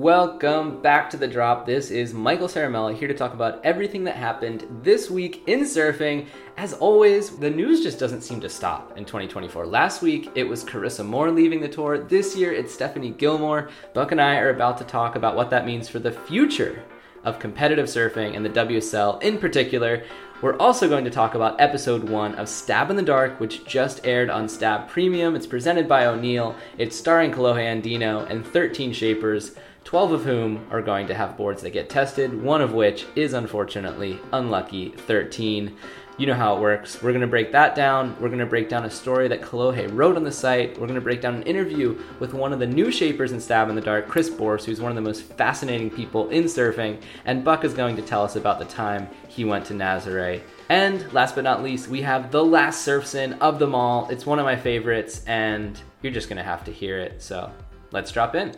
Welcome back to the drop. This is Michael Ciaramella here to talk about everything that happened this week in surfing. As always, the news just doesn't seem to stop in 2024. Last week it was Carissa Moore leaving the tour. This year it's Stephanie Gilmore. Buck and I are about to talk about what that means for the future of competitive surfing and the WSL in particular. We're also going to talk about episode one of Stab in the Dark, which just aired on Stab Premium. It's presented by O'Neill. It's starring Kolohe Andino and 13 shapers. 12 of whom are going to have boards that get tested, one of which is unfortunately unlucky 13. You know how it works. We're going to break that down. We're going to break down a story that Kolohe wrote on the site. We're going to break down an interview with one of the new shapers in Stab in the Dark, Chris Borst, who's one of the most fascinating people in surfing. And Buck is going to tell us about the time he went to Nazare. And last but not least, we have the last surf sin of them all. It's one of my favorites, and you're just going to have to hear it. So let's drop in.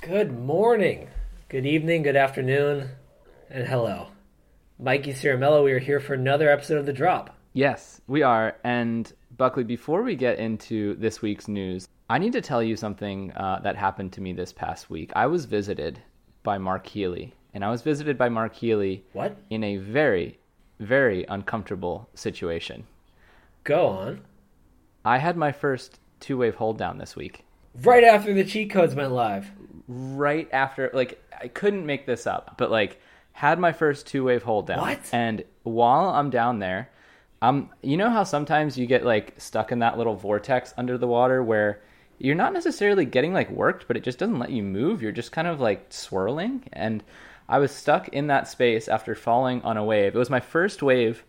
Good morning, good evening, good afternoon, and hello. Mikey Ciaramella, we are here for another episode of The Drop. Yes, we are. And Buckley, before we get into this week's news, I need to tell you something uh, that happened to me this past week. I was visited by Mark Healy, and I was visited by Mark Healy What? in a very, very uncomfortable situation. Go on. I had my first two wave hold down this week. Right after the cheat codes went live. right after like I couldn't make this up, but like had my first two wave hold down. What? And while I'm down there, I'm you know how sometimes you get like stuck in that little vortex under the water where you're not necessarily getting like worked, but it just doesn't let you move. You're just kind of like swirling and I was stuck in that space after falling on a wave. It was my first wave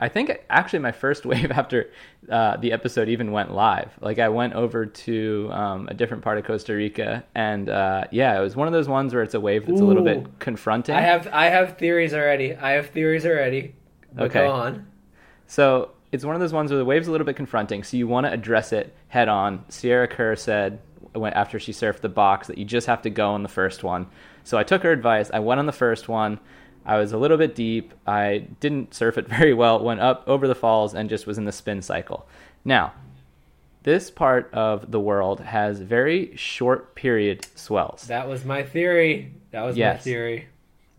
I think actually my first wave after uh, the episode even went live. Like I went over to um, a different part of Costa Rica, and uh, yeah, it was one of those ones where it's a wave that's a little bit confronting. I have I have theories already. I have theories already. But Okay. Go on. So it's one of those ones where the wave's a little bit confronting, so you want to address it head on. Sierra Kerr said after she surfed the box that you just have to go on the first one. So I took her advice. I went on the first one. I was a little bit deep. I didn't surf it very well. Went up over the falls and just was in the spin cycle. Now, this part of the world has very short period swells. That was my theory. That was my theory.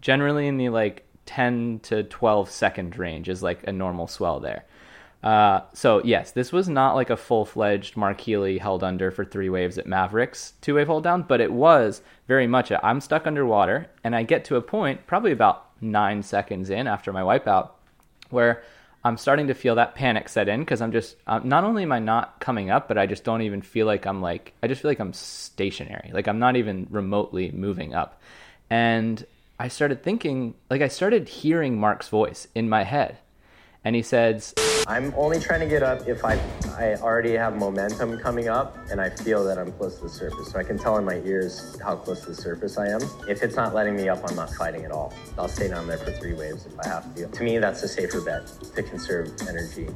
generally in the like 10 to 12 second range is like a normal swell there. Uh, so yes, this was not like a full fledged Mark Healy held under for three waves at Mavericks two wave hold down, but it was very much a I'm stuck underwater and I get to a point probably about nine seconds in after my wipeout where I'm starting to feel that panic set in because I'm just um, not only am I not coming up, but I just don't even feel like I'm like I just feel like I'm stationary, like I'm not even remotely moving up, and I started thinking like I started hearing Mark's voice in my head, and he says, I'm only trying to get up if I I already have momentum coming up and I feel that I'm close to the surface. So I can tell in my ears how close to the surface I am. If it's not letting me up, I'm not fighting at all. I'll stay down there for three waves if I have to. To me, that's a safer bet to conserve energy.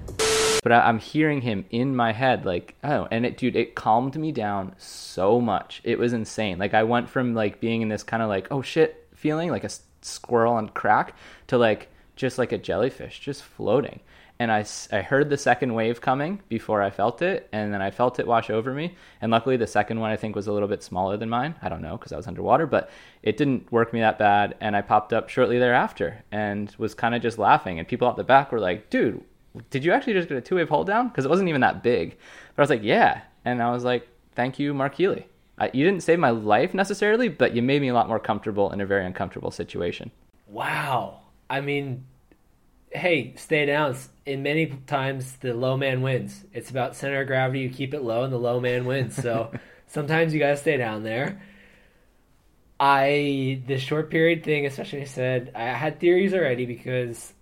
but I, I'm hearing him in my head, like, oh, and it, dude, it calmed me down so much. It was insane. Like, I went from like being in this kind of like, oh shit feeling, like a squirrel on crack, to like just like a jellyfish, just floating. And I, I heard the second wave coming before I felt it, and then I felt it wash over me. And luckily, the second one I think was a little bit smaller than mine. I don't know because I was underwater, but it didn't work me that bad. And I popped up shortly thereafter and was kind of just laughing. And people out the back were like, dude, did you actually just get a two wave hold down? Because it wasn't even that big. But I was like, yeah. And I was like, thank you, Mark Healy. I, you didn't save my life necessarily, but you made me a lot more comfortable in a very uncomfortable situation. Wow. I mean, hey, stay down. In many times, the low man wins. It's about center of gravity. You keep it low, and the low man wins. So sometimes you gotta stay down there. I the short period thing, especially I said I had theories already because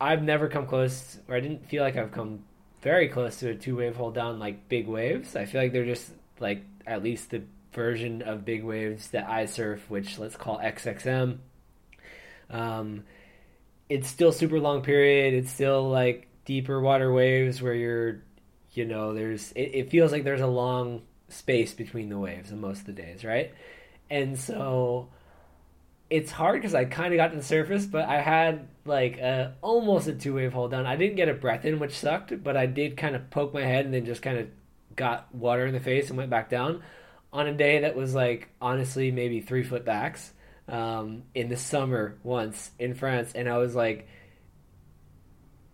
I've never come close, or I didn't feel like I've come very close to a two wave hold down like big waves. I feel like they're just like at least the version of big waves that I surf, which let's call XXM. Um, it's still super long period. It's still like deeper water waves where you're, you know, there's it, it feels like there's a long space between the waves on most of the days, right? And so it's hard because I kind of got to the surface, but I had like a, almost a two wave hold down. I didn't get a breath in, which sucked, but I did kind of poke my head and then just kind of got water in the face and went back down on a day that was like honestly maybe three foot backs um, in the summer once in France, and I was like,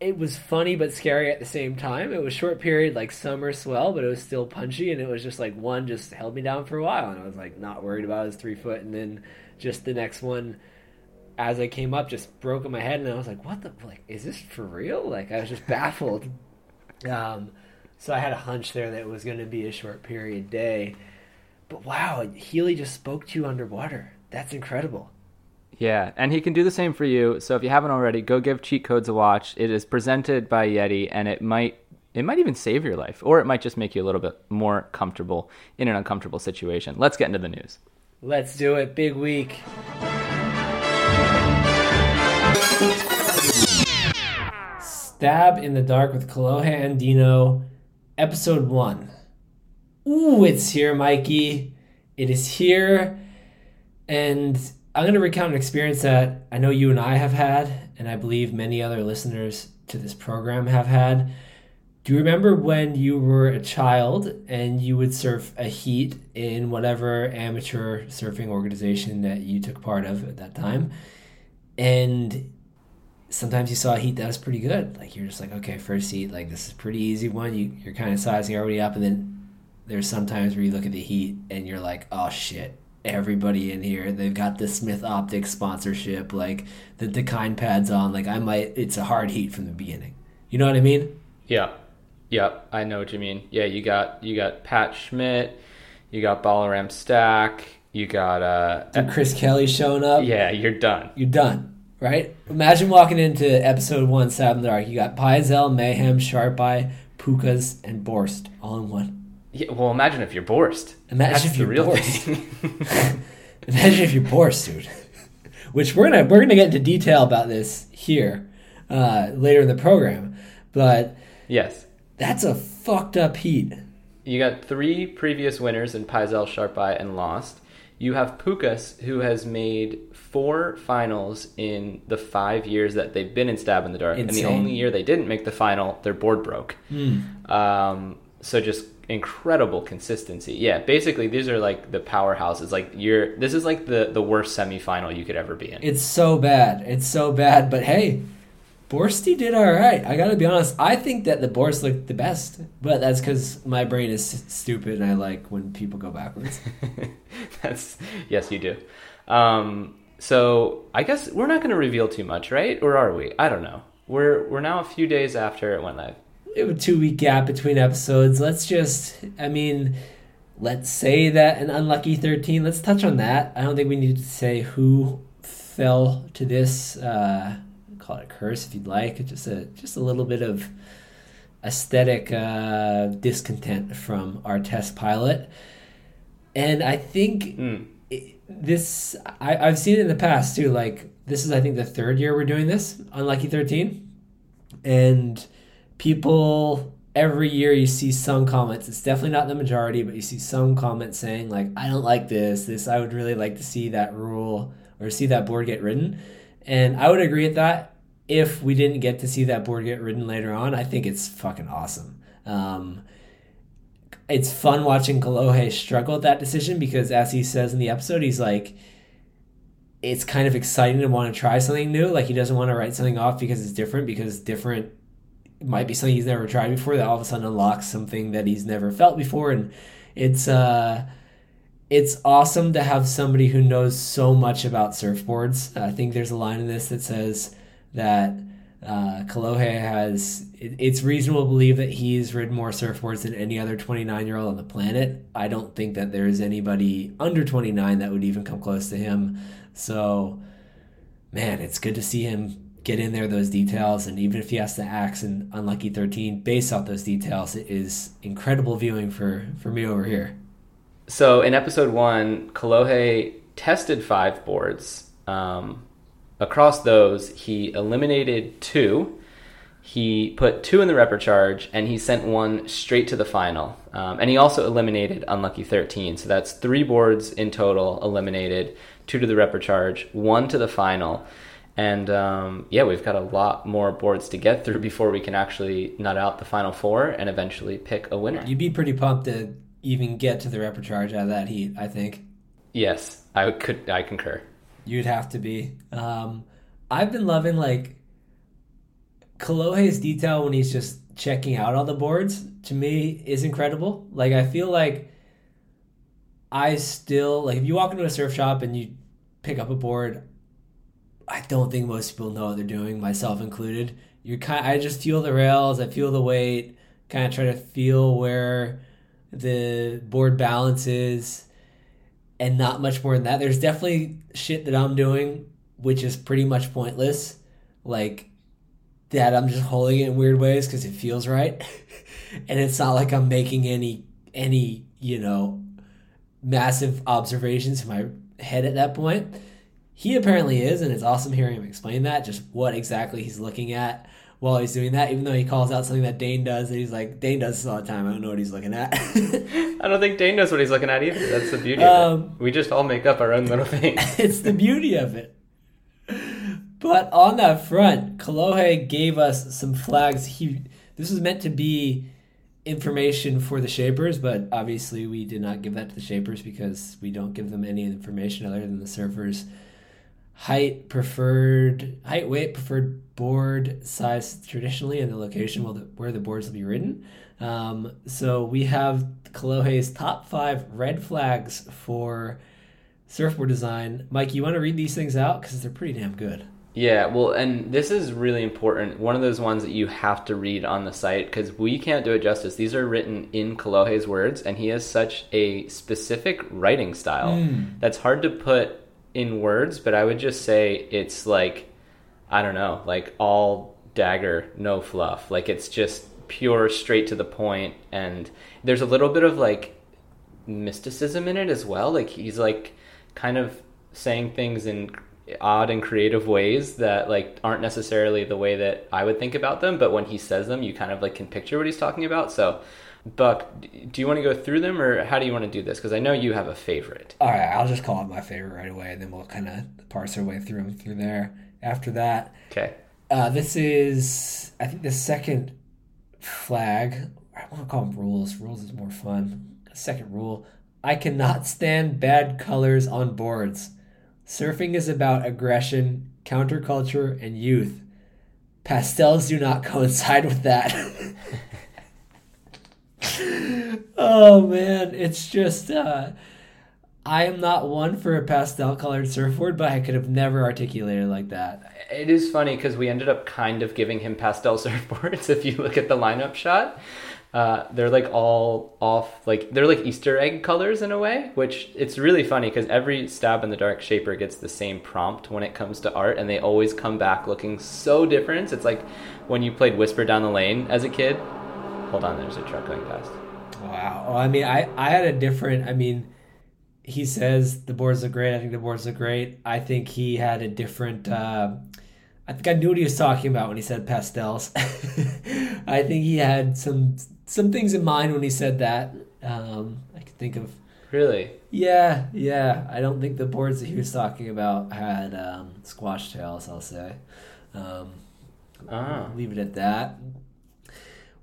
it was funny but scary at the same time. It was short period like summer swell, but it was still punchy, and it was just like one just held me down for a while, and I was like not worried about his three foot, and then just the next one. As I came up, just broke in my head, and I was like, "What the like? Is this for real?" Like I was just baffled. Um, so I had a hunch there that it was going to be a short period day. But wow, Healy just spoke to you underwater. That's incredible. Yeah, and he can do the same for you. So if you haven't already, go give Cheat Codes a watch. It is presented by Yeti, and it might it might even save your life, or it might just make you a little bit more comfortable in an uncomfortable situation. Let's get into the news. Let's do it. Big week. Stab in the Dark with Kolohe Andino, Episode 1. Ooh, it's here, Mikey. It is here. And I'm going to recount an experience that I know you and I have had, and I believe many other listeners to this program have had. Do you remember when you were a child and you would surf a heat in whatever amateur surfing organization that you took part of at that time? And sometimes you saw a heat that was pretty good. Like you're just like, okay, first heat, like this is pretty easy one. You you're kind of sizing already up, and then there's sometimes where you look at the heat and you're like, oh shit, everybody in here, they've got the Smith Optics sponsorship, like the Dakine pads on. Like I might, it's a hard heat from the beginning. You know what I mean? Yeah, yeah, I know what you mean. Yeah, you got you got Pat Schmidt, you got Balaram Stack, you got uh, Dude, Chris Kelly showing up. yeah, you're done. You're done right? Imagine walking into episode one, in the Dark. You got Pyzel, Mayhem, Sharp Eye, Pukas, and Borst all in one. Yeah, well, imagine if you're Borst. Imagine That's if you're real Borst. Imagine if you're Borst, dude. Which we're gonna we're gonna get into detail about this here uh, later in the program, but yes. that's a fucked up heat. You got three previous winners in Pyzel, Sharp and Lost. You have Pukas, who has made four finals in the five years that they've been in Stab in the Dark. And the only year they didn't make the final, their board broke. Um, so just incredible consistency. Yeah, basically these are like the powerhouses. Like you're this is like the the worst semifinal you could ever be in. It's so bad. It's so bad. But hey, Borsty did all right. I gotta be honest. I think that the Borst looked the best, but that's because my brain is stupid and I like when people go backwards. That's yes, you do. Um, so I guess we're not going to reveal too much, right? Or are we? I don't know. We're we're now a few days after it went live. We have a two week gap between episodes. Let's just, I mean, let's say that an unlucky 13, let's touch on that. I don't think we need to say who fell to this, uh, call it a curse if you'd like. It's just a, just a little bit of aesthetic uh, discontent from our test pilot. And I think Mm. it- this I, I've seen it in the past too. Like this is I think the third year we're doing this Unlucky Thirteen, and people every year you see some comments. It's definitely not the majority, but you see some comments saying like, "I don't like this. This I would really like to see that rule or see that board get ridden," and I would agree with that. If we didn't get to see that board get ridden later on, I think it's fucking awesome. Um, it's fun watching Kolohe struggle with that decision because, as he says in the episode, he's like, it's kind of exciting to want to try something new. Like he doesn't want to write something off because it's different, because different might be something he's never tried before that all of a sudden unlocks something that he's never felt before, and it's uh, it's awesome to have somebody who knows so much about surfboards. I think there's a line in this that says that uh, Kolohe has. It, it's reasonable to believe that he's ridden more surfboards than any other 29 year old on the planet. I don't think that there's anybody under 29 that would even come close to him. So, man, it's good to see him get in there those details, and even if he has to axe an unlucky 13 based off those details, it is incredible viewing for for me over here. So in episode one, Kolohe tested five boards. Um, across those, he eliminated two. He put two in the repechage, and he sent one straight to the final. Um, and he also eliminated unlucky 13. So that's three boards in total eliminated, two to the repechage, one to the final. And um, yeah, we've got a lot more boards to get through before we can actually nut out the final four and eventually pick a winner. You'd be pretty pumped to even get to the repechage out of that heat, I think. Yes, I could. I concur. You'd have to be. Um, I've been loving like Kolohe's detail when he's just checking out all the boards. To me, is incredible. Like I feel like I still like if you walk into a surf shop and you pick up a board, I don't think most people know what they're doing, myself included. You're kind. I just feel the rails. I feel the weight. Kind of try to feel where the board balance is, and not much more than that. There's definitely shit that I'm doing which is pretty much pointless. Like that, I'm just holding it in weird ways because it feels right, and it's not like I'm making any any you know massive observations in my head at that point. He apparently is, and it's awesome hearing him explain that, just what exactly he's looking at while he's doing that, even though he calls out something that Dane does, and he's like, Dane does this all the time. I don't know what he's looking at. I don't think Dane knows what he's looking at either. That's the beauty um, of it. We just all make up our own little thing. it's the beauty of it. But on that front, Kolohe gave us some flags. He this was meant to be information for the shapers, but obviously we did not give that to the shapers because we don't give them any information other than the surfers height preferred height weight preferred board size traditionally and the location where the, where the boards will be ridden um, so we have Kolohe's top five red flags for surfboard design mike you want to read these things out because they're pretty damn good yeah, well, and this is really important. One of those ones that you have to read on the site because we can't do it justice. These are written in Kolohe's words, and he has such a specific writing style mm. that's hard to put in words, but I would just say it's like, I don't know, like all dagger, no fluff. Like it's just pure, straight to the point, and there's a little bit of like mysticism in it as well. Like he's like kind of saying things in odd and creative ways that like aren't necessarily the way that I would think about them, but when he says them, you kind of like can picture what he's talking about. So, Buck, do you want to go through them, or how do you want to do this? Because I know you have a favorite. All right, I'll just call it my favorite right away, and then we'll kind of parse our way through them through there. After that, okay. Uh, this is, I think, the second flag. I want to call them rules. Rules is more fun. Second rule: I cannot stand bad colors on boards. Surfing is about aggression, counterculture, and youth. Pastels do not coincide with that. oh man, it's just uh, I am not one for a pastel colored surfboard, but I could have never articulated like that. It is funny because we ended up kind of giving him pastel surfboards if you look at the lineup shot. Uh, they're like all off, like they're like Easter egg colors in a way, which it's really funny because every stab in the dark shaper gets the same prompt when it comes to art, and they always come back looking so different. It's like when you played Whisper Down the Lane as a kid. Hold on, there's a truck going past. Wow. Well, I mean, I I had a different. I mean, he says the boards are great. I think the boards are great. I think he had a different. Uh, I think I knew what he was talking about when he said pastels. I think he had some some things in mind when he said that. Um, I can think of. Really? Yeah, yeah. I don't think the boards that he was talking about had um, squash tails. I'll say. Um, ah. Leave it at that.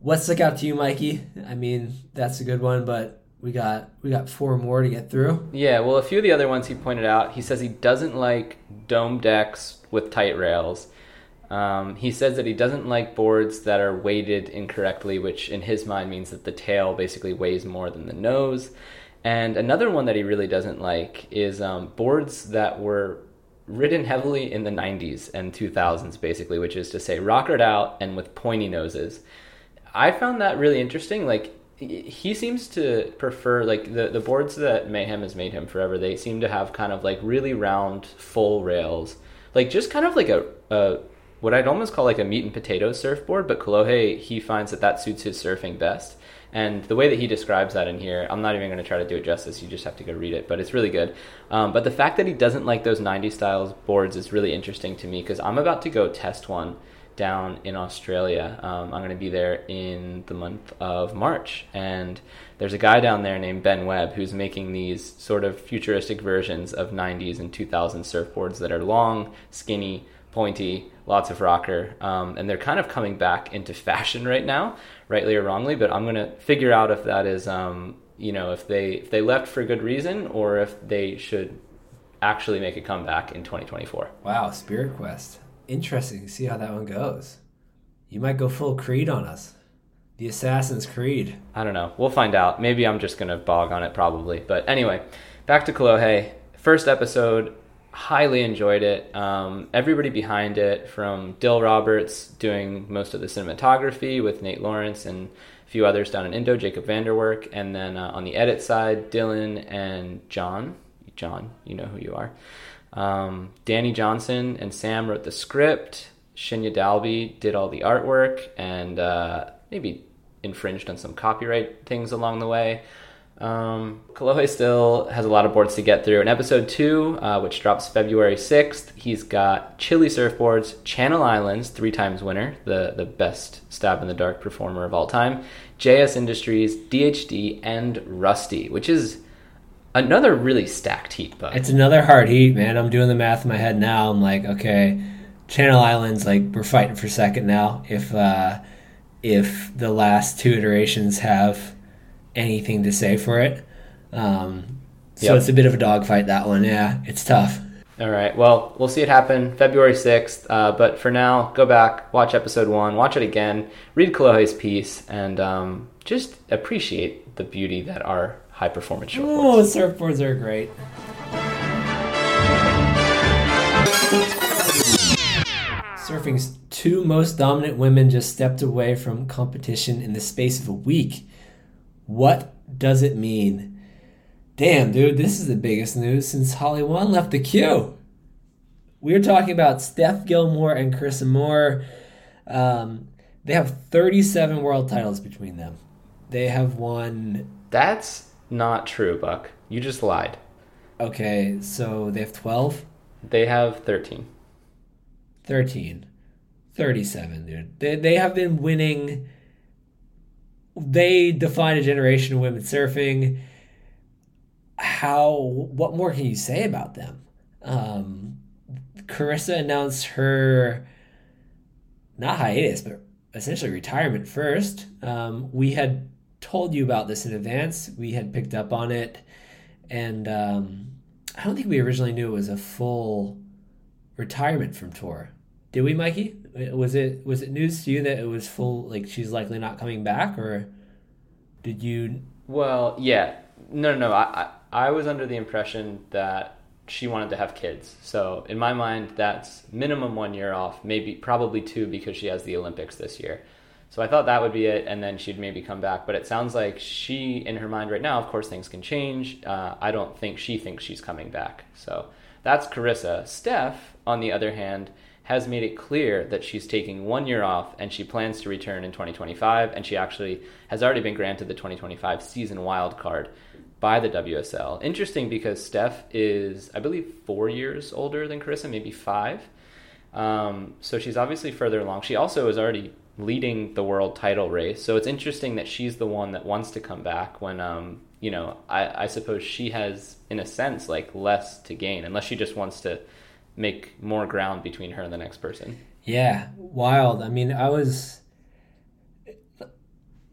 What stuck out to you, Mikey? I mean, that's a good one, but we got we got four more to get through. Yeah, well, a few of the other ones he pointed out. He says he doesn't like dome decks with tight rails. Um, he says that he doesn't like boards that are weighted incorrectly, which in his mind means that the tail basically weighs more than the nose. And another one that he really doesn't like is um, boards that were ridden heavily in the 90s and 2000s, basically, which is to say rockered out and with pointy noses. I found that really interesting. Like, he seems to prefer like the the boards that Mayhem has made him forever. They seem to have kind of like really round, full rails, like just kind of like a, a what I'd almost call like a meat and potatoes surfboard, but Kolohe, he finds that that suits his surfing best. And the way that he describes that in here, I'm not even going to try to do it justice. You just have to go read it, but it's really good. Um, but the fact that he doesn't like those 90 styles boards is really interesting to me because I'm about to go test one down in Australia. Um, I'm going to be there in the month of March. And there's a guy down there named Ben Webb who's making these sort of futuristic versions of 90s and 2000s surfboards that are long, skinny, pointy, lots of rocker, um, and they're kind of coming back into fashion right now, rightly or wrongly. But I'm gonna figure out if that is, um, you know, if they if they left for good reason or if they should actually make a comeback in 2024. Wow, Spirit Quest. Interesting to see how that one goes. You might go full Creed on us. The Assassin's Creed. I don't know. We'll find out. Maybe I'm just gonna bog on it, probably. But anyway, back to Kolohe. First episode, highly enjoyed it. Um, everybody behind it, from Dill Roberts doing most of the cinematography with Nate Lawrence and a few others down in Indo, Jacob Vanderwerk, and then uh, on the edit side, Dylan and John. John, you know who you are. Um, Danny Johnson and Sam wrote the script. Shinya Dalby did all the artwork and uh, maybe infringed on some copyright things along the way. Um, still has a lot of boards to get through. In episode two, uh, which drops February 6th, he's got Chilli Surfboards, Channel Islands, three times winner, the, the best stab in the dark performer of all time, JS Industries, DHD, and Rusty, which is another really stacked heat, but It's another hard heat, man. I'm doing the math in my head now. I'm like, okay, Channel Islands, like we're fighting for second now. If uh, if the last two iterations have anything to say for it, um, so Yep. it's a bit of a dogfight. That one, yeah, it's tough. All right. Well, we'll see it happen February 6th. Uh, but for now, go back, watch episode one, watch it again, read Kolohe's piece, and um, just appreciate the beauty that are high performance Oh, surfboards are great. Surfing's two most dominant women just stepped away from competition in the space of a week. What does it mean? Damn, dude, this is the biggest news since Holly One left the queue. We're talking about Steph Gilmore and Carissa Moore. Um, they have 37 world titles between them. They have won That's not true, Buck. You just lied. Okay, so they have 12, They have 13. 13, 37, dude. They, they have been winning. They define a generation of women surfing. How, what more can you say about them? Um, Carissa announced her, not hiatus, but essentially retirement first. Um, we had told you about this in advance, we had picked up on it, and um, I don't think we originally knew it was a full retirement from tour. Did we, Mikey? Was it was it news to you that it was full? Like she's likely not coming back, or did you? Well, yeah. No, no, no. I, I, I was under the impression that she wanted to have kids. So in my mind, that's minimum one year off, maybe probably two because she has the Olympics this year. So I thought that would be it, and then she'd maybe come back. But it sounds like she, in her mind right now, of course, things can change. Uh, I don't think she thinks she's coming back. So that's Carissa. Steph, on the other hand, has made it clear that she's taking one year off and she plans to return in 2025. And she actually has already been granted the 2025 season wild card by the WSL. Interesting because Steph is, I believe, four years older than Carissa, maybe five. Um, so she's obviously further along. She also is already leading the world title race. So it's interesting that she's the one that wants to come back when, um, you know, I, I suppose she has, in a sense, like less to gain, unless she just wants to make more ground between her and the next person. Yeah, wild. I mean, I was.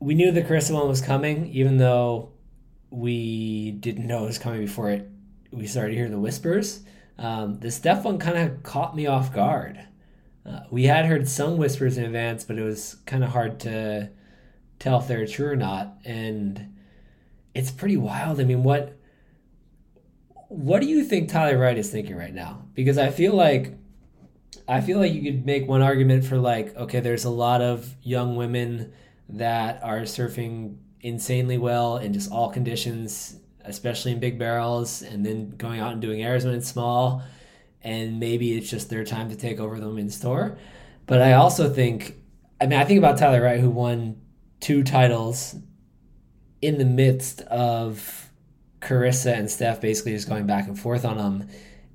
We knew the Carissa one was coming, even though we didn't know it was coming before it. We started to hear the whispers. Um, the Steph one kind of caught me off guard. Uh, we had heard some whispers in advance, but it was kind of hard to tell if they're true or not. And it's pretty wild. I mean, what what do you think Tyler Wright is thinking right now? Because I feel like I feel like you could make one argument for like, okay, there's a lot of young women that are surfing insanely well in just all conditions, especially in big barrels, and then going out and doing airs when it's small, and maybe it's just their time to take over the women's tour. But I also think, I mean, I think about Tyler Wright, who won two titles in the midst of Carissa and Steph basically just going back and forth on them.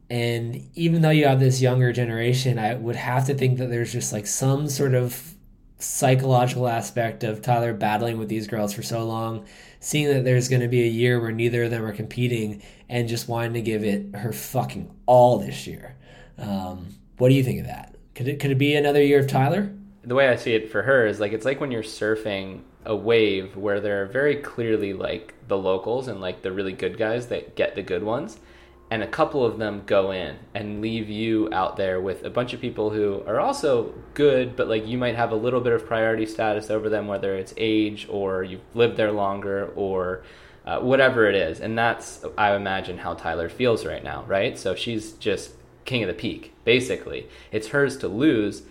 And even though you have this younger generation, I would have to think that there's just like some sort of psychological aspect of Tyler battling with these girls for so long, seeing that there's going to be a year where neither of them are competing and just wanting to give it her fucking all this year. Um, what do you think of that? Could it could it be another year of Tyler? The way I see it for her is like it's like when you're surfing a wave where there are very clearly like the locals and like the really good guys that get the good ones and a couple of them go in and leave you out there with a bunch of people who are also good but like you might have a little bit of priority status over them whether it's age or you've lived there longer or uh, whatever it is. And that's i imagine how tyler feels right now right? So she's just king of the peak basically. It's hers to lose.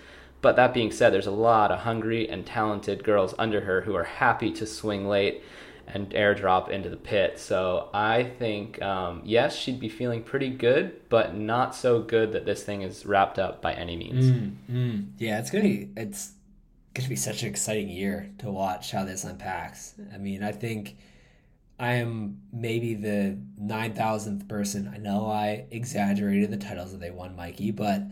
But that being said there's a lot of hungry and talented girls under her who are happy to swing late and airdrop into the pit. So I think, um, yes, she'd be feeling pretty good, but not so good that this thing is wrapped up by any means. Mm, mm. Yeah, it's gonna be it's gonna be such an exciting year to watch how this unpacks. I mean, I think I am maybe the nine thousandth person. I know I exaggerated the titles that they won, Mikey, but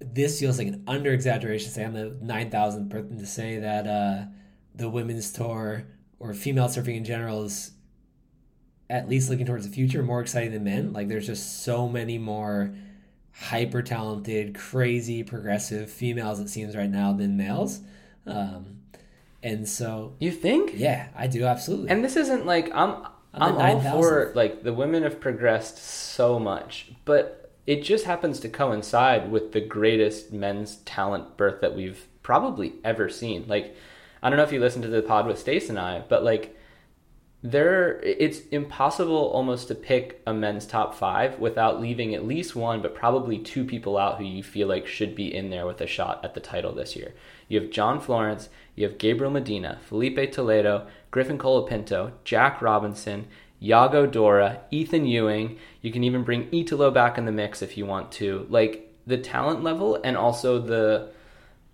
this feels like an under exaggeration. To say I'm the nine thousandth person to say that uh, the women's tour or female surfing in general is at least looking towards the future more exciting than men. Like there's just so many more hyper talented, crazy, progressive females it seems right now than males. Um, and so you think? Yeah, I do absolutely. And this isn't like I'm I'm, I'm all for like the women have progressed so much, but it just happens to coincide with the greatest men's talent birth that we've probably ever seen. Like I don't know if you listened to the pod with Stace and I, but like there it's impossible almost to pick a men's top five without leaving at least one but probably two people out who you feel like should be in there with a shot at the title this year. You have john florence you have gabriel medina felipe toledo griffin colapinto jack robinson yago dora ethan ewing. You can even bring italo back in the mix if you want to. Like the talent level and also the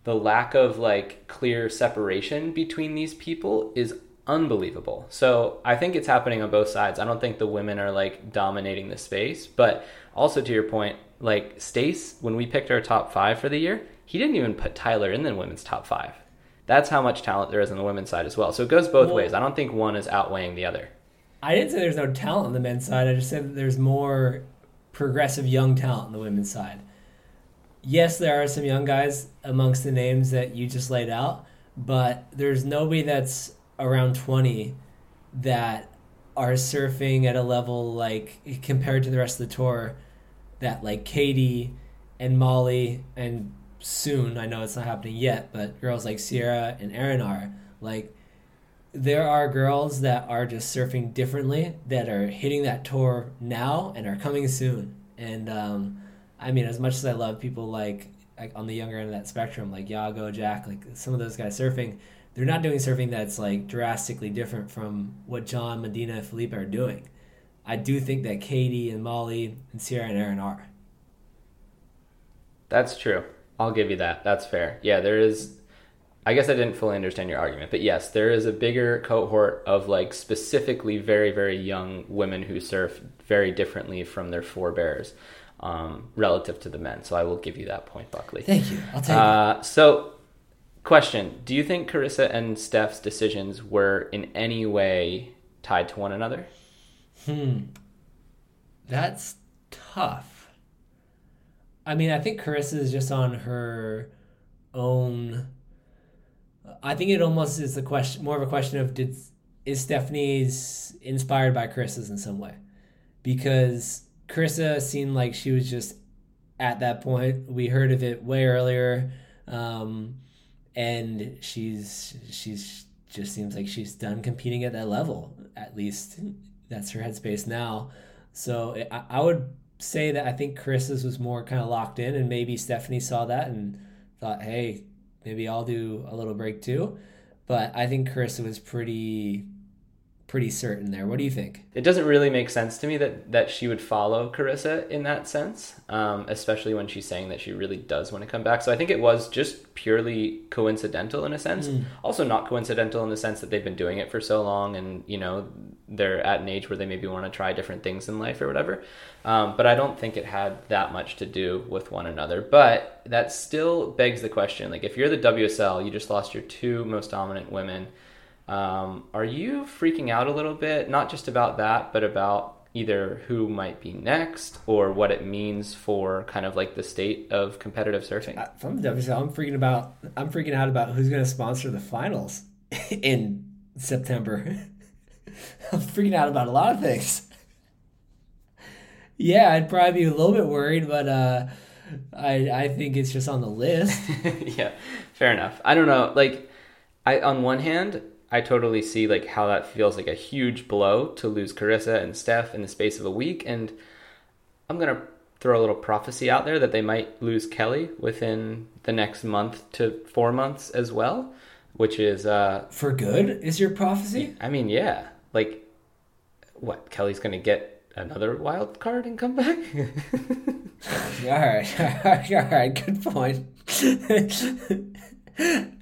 the lack of like clear separation between these people is unbelievable. So I think it's happening on both sides. I don't think the women are like dominating the space, but also to your point, like Stace, when we picked our top five for the year, he didn't even put Tyler in the women's top five. That's how much talent there is on the women's side as well. So it goes both well, ways. I don't think one is outweighing the other. I didn't say there's no talent on the men's side. I just said that there's more progressive young talent on the women's side yes, there are some young guys amongst the names that you just laid out, but there's nobody that's around 20 that are surfing at a level like compared to the rest of the tour that like Caity and Molly and soon I know it's not happening yet, but girls like Sierra and Erin are like there are girls that are just surfing differently that are hitting that tour now and are coming soon. And um, I mean, as much as I love people like, like on the younger end of that spectrum, like Yago, Jack, like some of those guys surfing, they're not doing surfing that's like drastically different from what John, Medina, and Felipe are doing. I do think that Caity and Molly and Sierra and Erin are. That's true. I'll give you that. That's fair. Yeah, there is. I guess I didn't fully understand your argument, but yes, there is a bigger cohort of like specifically very, very young women who surf very differently from their forebears um, relative to the men. So I will give you that point, Buckley. Thank you. I'll take uh, it. So, question: Do you think Carissa and Steph's decisions were in any way tied to one another? Hmm. That's tough. I mean, I think Carissa is just on her own. I think it almost is a question, more of a question of did is Stephanie's inspired by Carissa's in some way, because Carissa seemed like she was just at that point. We heard of it way earlier, um, and she's she's just seems like she's done competing at that level. At least that's her headspace now. So I, I would say that I think Carissa's was more kind of locked in, and maybe Stephanie saw that and thought, hey, maybe I'll do a little break too. But I think Carissa was pretty pretty certain there. What do you think? It doesn't really make sense to me that that she would follow Carissa in that sense, um, especially when she's saying that she really does want to come back. So I think it was just purely coincidental in a sense. Mm. Also not coincidental in the sense that they've been doing it for so long, and you know they're at an age where they maybe want to try different things in life or whatever. Um, but I don't think it had that much to do with one another. But that still begs the question: like if you're the WSL, you just lost your two most dominant women um, are you freaking out a little bit? Not just about that, but about either who might be next or what it means for kind of like the state of competitive surfing. Uh, From the WSL, I'm freaking about. I'm freaking out about who's going to sponsor the finals in September. I'm freaking out about a lot of things. Yeah, I'd probably be a little bit worried, but uh, I I think it's just on the list. yeah, fair enough. I don't know. Like, I on one hand, I totally see like how that feels like a huge blow to lose Carissa and Steph in the space of a week, and I'm gonna throw a little prophecy out there that they might lose Kelly within the next month to four months as well, which is uh, For good is your prophecy? I mean, yeah, like what Kelly's gonna get another wild card and come back. All right, all right, all right. Good point.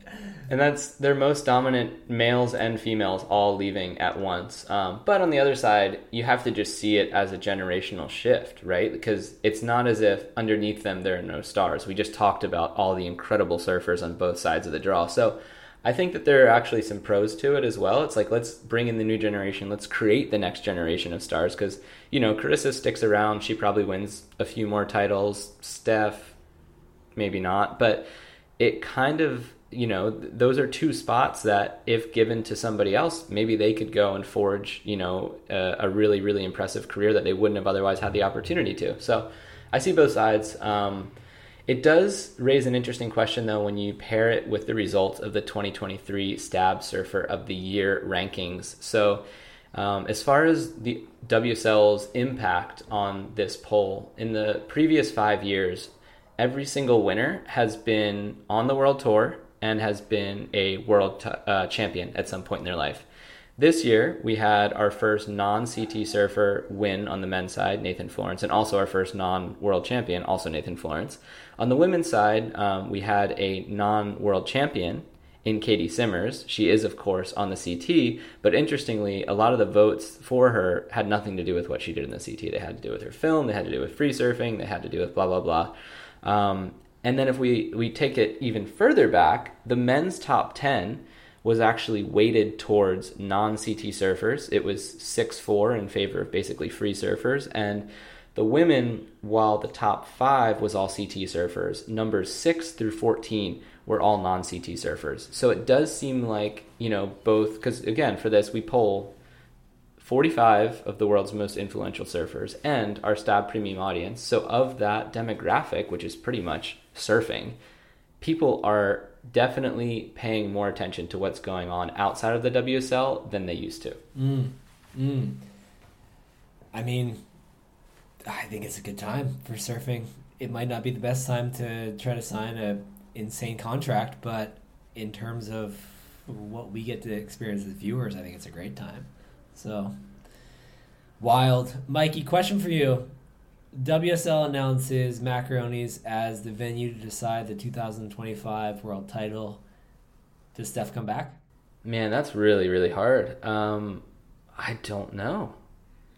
And that's their most dominant males and females all leaving at once. Um, but on the other side, you have to just see it as a generational shift, right? Because it's not as if underneath them there are no stars. We just talked about all the incredible surfers on both sides of the draw. So I think that there are actually some pros to it as well. It's like, let's bring in the new generation. Let's create the next generation of stars. Because, you know, Carissa sticks around. She probably wins a few more titles. Steph, maybe not. But it kind of you know th- those are two spots that if given to somebody else maybe they could go and forge you know a, a really really impressive career that they wouldn't have otherwise had the opportunity to. So i see both sides. Um, it does raise an interesting question though when you pair it with the results of the 2023 stab surfer of the year rankings. So um, as far as the WSL's impact on this poll, in the previous five years, every single winner has been on the world tour and has been a world t- uh, champion at some point in their life. This year, we had our first non CT surfer win on the men's side, Nathan Florence, and also our first non world champion, also Nathan Florence. On the women's side, um, we had a non world champion in Caity Simmers. She is, of course, on the CT, but interestingly, a lot of the votes for her had nothing to do with what she did in the CT. They had to do with her film, they had to do with free surfing, they had to do with blah, blah, blah. Um, and then if we, we take it even further back, the men's top 10 was actually weighted towards non CT surfers. It was 6 4 in favor of basically free surfers. And the women, while the top five was all CT surfers, numbers 6 through 14 were all non CT surfers. So it does seem like, you know, both, because again, for this, we poll 45 of the world's most influential surfers and our Stab Premium audience. So, of that demographic, which is pretty much surfing, people are definitely paying more attention to what's going on outside of the WSL than they used to. Mm, mm. I mean, I think it's a good time for surfing. It might not be the best time to try to sign a insane contract, but in terms of what we get to experience as viewers, I think it's a great time. So wild, Mikey. Question for you: WSL announces Macaronis as the venue to decide the 2025 world title. Does Steph come back? Man, that's really, really hard. Um, I don't know.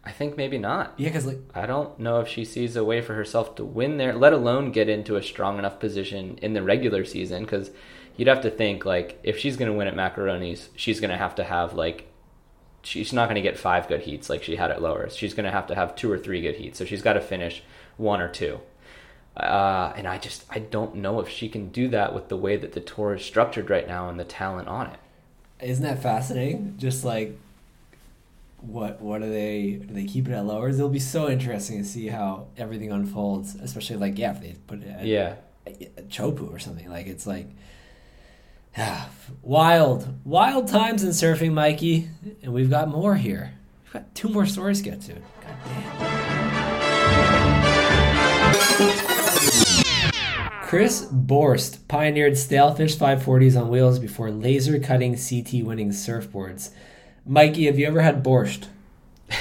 I think maybe not. Yeah, because like I don't know if she sees a way for herself to win there, let alone get into a strong enough position in the regular season. Because you'd have to think like if she's going to win at Macaronis, she's going to have to have like she's not going to get five good heats like she had at Lowers. She's going to have to have two or three good heats. So she's got to finish one or two. Uh, and I just I don't know if she can do that with the way that the tour is structured right now and the talent on it. Isn't that fascinating? Just like what what are they do they keep it at lowers? It'll be so interesting to see how everything unfolds, especially like yeah, if they put it at, Yeah. at Chopu or something. Like it's like wild, wild times in surfing, Mikey, and we've got more here. We've got two more stories to get to. God damn. Chris Borst pioneered Stalefish 540s on wheels before laser cutting CT winning surfboards. Mikey, have you ever had borscht?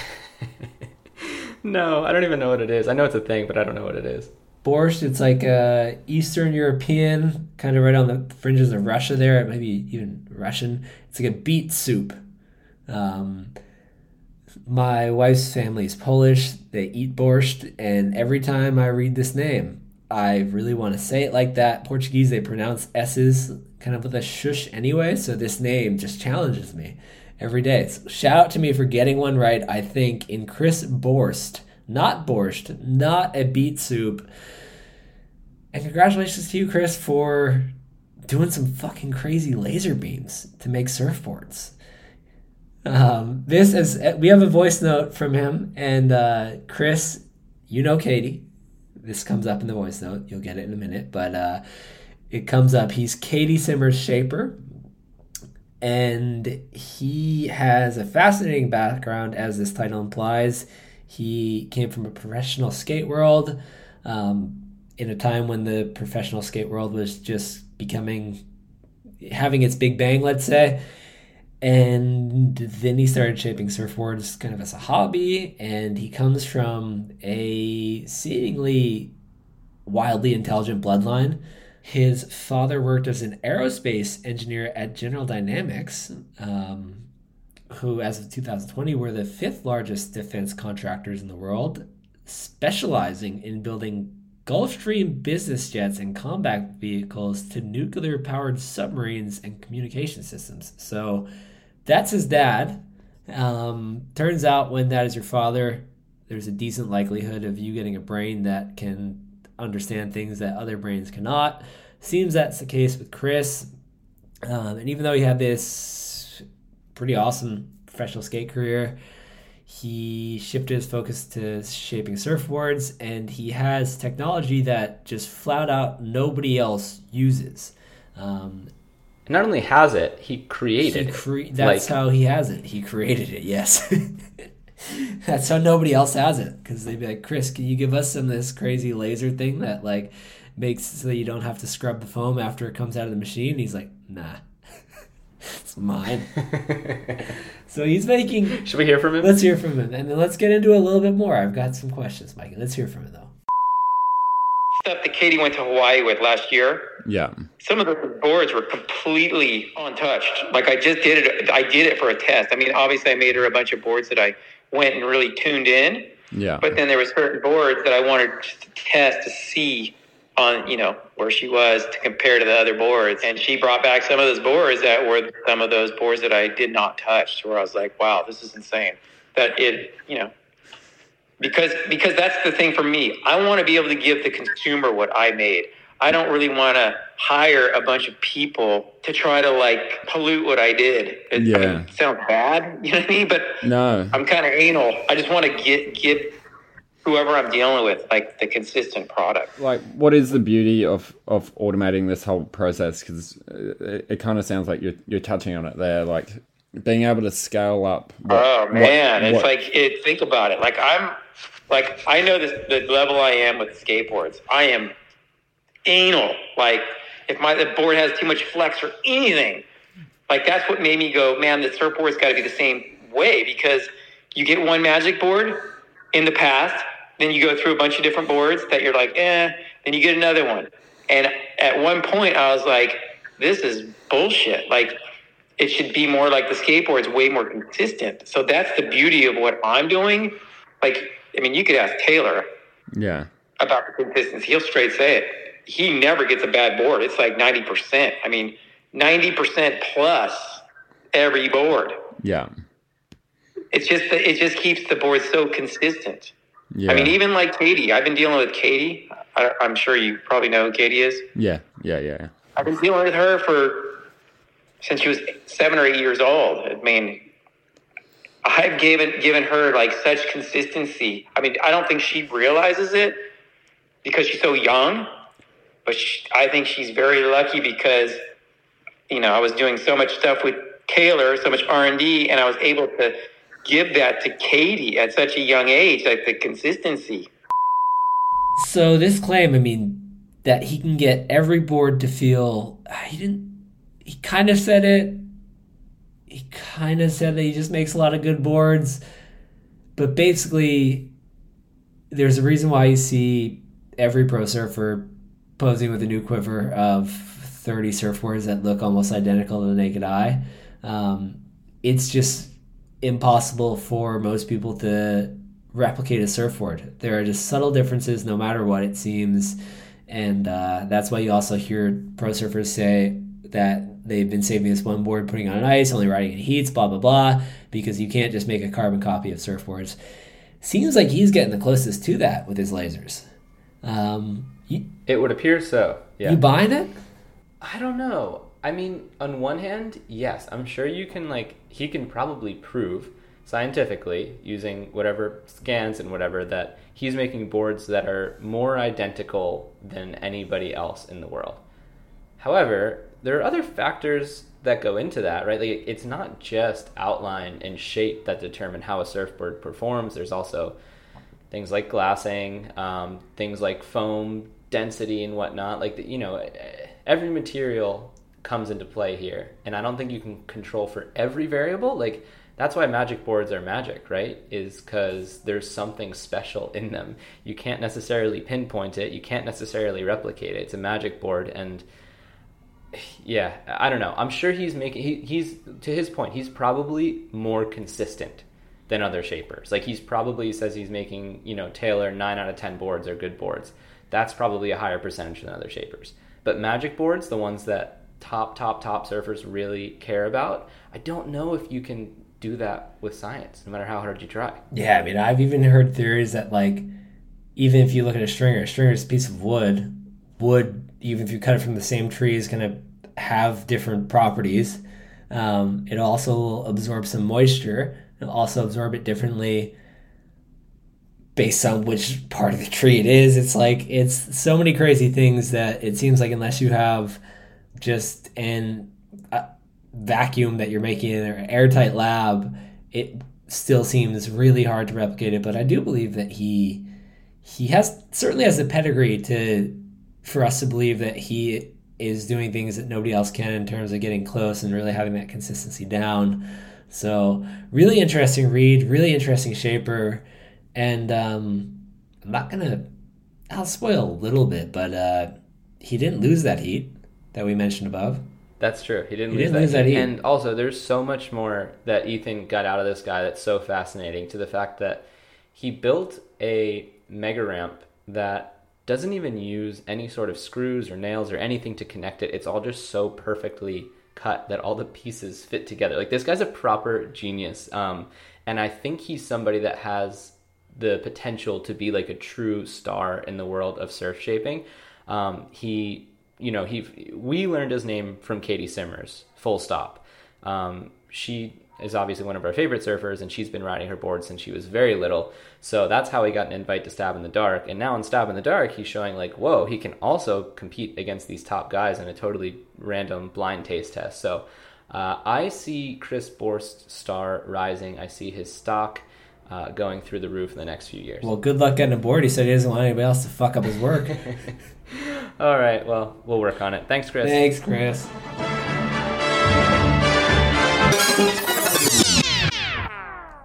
No, I don't even know what it is. I know it's a thing, but I don't know what it is. Borscht, it's like uh, Eastern European, kind of right on the fringes of Russia there, maybe even Russian. It's like a beet soup. Um, my wife's family is Polish. They eat borscht, and every time I read this name, I really want to say it like that. Portuguese, they pronounce S's kind of with a shush anyway, so this name just challenges me. every day. So shout out to me for getting one right, I think, in Chris Borst, not Borscht, not a beet soup. And congratulations to you, Chris, for doing some fucking crazy laser beams to make surfboards. Um, this is we have a voice note from him, and uh, Chris, you know Caity. This comes up in the voice note. You'll get it in a minute, but uh, it comes up. He's Caity Simmers' shaper, and he has a fascinating background, as this title implies. He came from a professional skate world um, in a time when the professional skate world was just becoming having its big bang, let's say. And then he started shaping surfboards kind of as a hobby, and he comes from a seemingly wildly intelligent bloodline. His father worked as an aerospace engineer at General Dynamics, um, who, as of 2020, were the fifth largest defense contractors in the world, specializing in building Gulfstream business jets and combat vehicles to nuclear powered submarines and communication systems. So that's his dad. Um, turns out when that is your father, there's a decent likelihood of you getting a brain that can understand things that other brains cannot. Seems that's the case with Chris. Um, and even though he had this pretty awesome professional skate career, he shifted his focus to shaping surfboards, and he has technology that just flat out nobody else uses. Um, not only has it, he created he cre- it. That's like, how he has it. He created it. Yes. that's how nobody else has it. Because they'd be like, Chris, can you give us some of this crazy laser thing that like makes so you don't have to scrub the foam after it comes out of the machine? And he's like, Nah, it's mine. so he's making. Should we hear from him? Let's hear from him, and then let's get into a little bit more. I've got some questions, Mike. Let's hear from him though stuff that Caity went to Hawaii with last year. Yeah. Some of the boards were completely untouched. Like I just did it. I did it for a test. I mean, obviously, I made her a bunch of boards that I went and really tuned in. Yeah. But then there was certain boards that I wanted to test to see on, you know, where she was to compare to the other boards. And she brought back some of those boards that were some of those boards that I did not touch. Where I was like, wow, this is insane. That it, you know, because because that's the thing for me. I want to be able to give the consumer what I made. I don't really want to hire a bunch of people to try to like pollute what I did. It, yeah, I mean, it sounds bad, you know what I mean? But no, I'm kind of anal. I just want to get give whoever I'm dealing with like the consistent product. Like, what is the beauty of of automating this whole process? Because uh, it, it kind of sounds like you're you're touching on it there, like being able to scale up. What, oh man, what, it's what, like it, think about it. Like I'm like I know this the level I am with skateboards. I am anal. Like if my the board has too much flex or anything, like that's what made me go, man, the surfboard's got to be the same way because you get one magic board in the past, then you go through a bunch of different boards that you're like, eh, then you get another one. And at one point, I was like, this is bullshit. Like, it should be more like the skateboard's way more consistent. So that's the beauty of what I'm doing. Like, I mean, you could ask Taylor. Yeah. About the consistency. He'll straight say it. He never gets a bad board. It's like 90%. I mean, 90% plus every board. Yeah. It's just it just keeps the board so consistent. Yeah. I mean, even like Caity, I've been dealing with Caity. I, am sure you probably know who Caity is. Yeah, yeah, yeah. I've been dealing with her for since she was seven or eight years old. I mean, I've given given her like such consistency. I mean, I don't think she realizes it because she's so young, but she, I think she's very lucky because you know I was doing so much stuff with Taylor, so much R and D, and I was able to give that to Caity at such a young age, like the consistency. So this claim, I mean, that he can get every board to feel he didn't. He kind of said it he kind of said that he just makes a lot of good boards, but basically, there's a reason why you see every pro surfer posing with a new quiver of 30 surfboards that look almost identical to the naked eye. Um, it's just impossible for most people to replicate a surfboard. There are just subtle differences no matter what it seems. And uh, that's why you also hear pro surfers say, that they've been saving this one board, putting on ice, only riding in heats, blah blah blah, because you can't just make a carbon copy of surfboards. Seems like he's getting the closest to that with his lasers. Um, you, It would appear so. Yeah. you buying it? I don't know. I mean, on one hand, yes, I'm sure you can like he can probably prove scientifically using whatever scans and whatever that he's making boards that are more identical than anybody else in the world. However, there are other factors that go into that, right? Like it's not just outline and shape that determine how a surfboard performs. There's also things like glassing, um, things like foam density and whatnot. Like the, you know, every material comes into play here, and I don't think you can control for every variable. Like that's why magic boards are magic, right? Is because there's something special in them. You can't necessarily pinpoint it. You can't necessarily replicate it. It's a magic board, and yeah, I don't know. I'm sure he's making. He, he's to his point. He's probably more consistent than other shapers. Like he's probably says he's making you know Taylor nine out of ten boards are good boards. That's probably a higher percentage than other shapers. But magic boards, the ones that top top top surfers really care about, I don't know if you can do that with science, no matter how hard you try. Yeah, I mean, I've even heard theories that like even if you look at a stringer, a stringer is a piece of wood. Wood, even if you cut it from the same tree, is going to have different properties. Um, it also absorbs some moisture. It'll also absorb it differently based on which part of the tree it is. It's like it's so many crazy things that it seems like unless you have just in a vacuum that you're making in an airtight lab, it still seems really hard to replicate it. But I do believe that he he has certainly has the pedigree to for us to believe that he is doing things that nobody else can in terms of getting close and really having that consistency down. So really interesting read, really interesting shaper, and um, I'm not gonna. I'll spoil a little bit, but uh, he didn't lose that heat that we mentioned above. That's true. He didn't, He lose, didn't that lose that heat. And also, there's so much more that Ethan got out of this guy that's so fascinating. To the fact that he built a mega ramp that doesn't even use any sort of screws or nails or anything to connect it. It's all just so perfectly cut that all the pieces fit together. Like this guy's a proper genius. Um, and I think he's somebody that has the potential to be like a true star in the world of surf shaping. Um, he, you know, he we learned his name from Caity Simmers. Full stop. Um, she is obviously one of our favorite surfers, and she's been riding her board since she was very little. So that's how he got an invite to Stab in the Dark. And now in Stab in the Dark, he's showing like, whoa, he can also compete against these top guys in a totally random blind taste test. So uh, I see Chris Borst star rising. I see his stock uh, going through the roof in the next few years. Well, good luck getting aboard. He said he doesn't want anybody else to fuck up his work. All right, well, we'll work on it. Thanks, Chris. Thanks, Chris.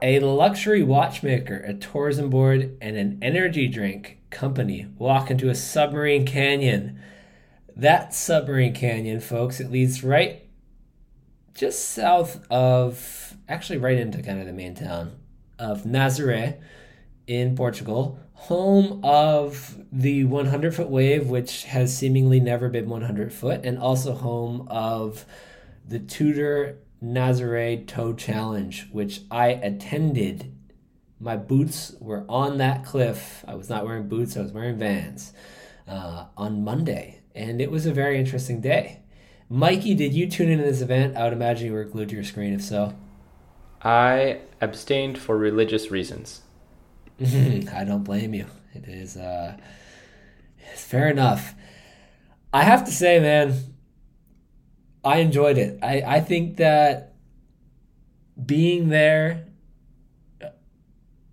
A luxury watchmaker, a tourism board, and an energy drink company walk into a submarine canyon. That submarine canyon, folks, it leads right just south of, actually, right into kind of the main town of Nazaré in Portugal, home of the 100 foot wave, which has seemingly never been 100 foot, and also home of the Tudor Nazaré Tow Challenge, which I attended. My boots were on that cliff. I was not wearing boots, I was wearing vans uh, on Monday, and it was a very interesting day. Mikey, did you tune in to this event? I would imagine you were glued to your screen, if so. I abstained for religious reasons. I don't blame you. It is uh it's fair enough. I have to say, man, I enjoyed it. I, I think that being there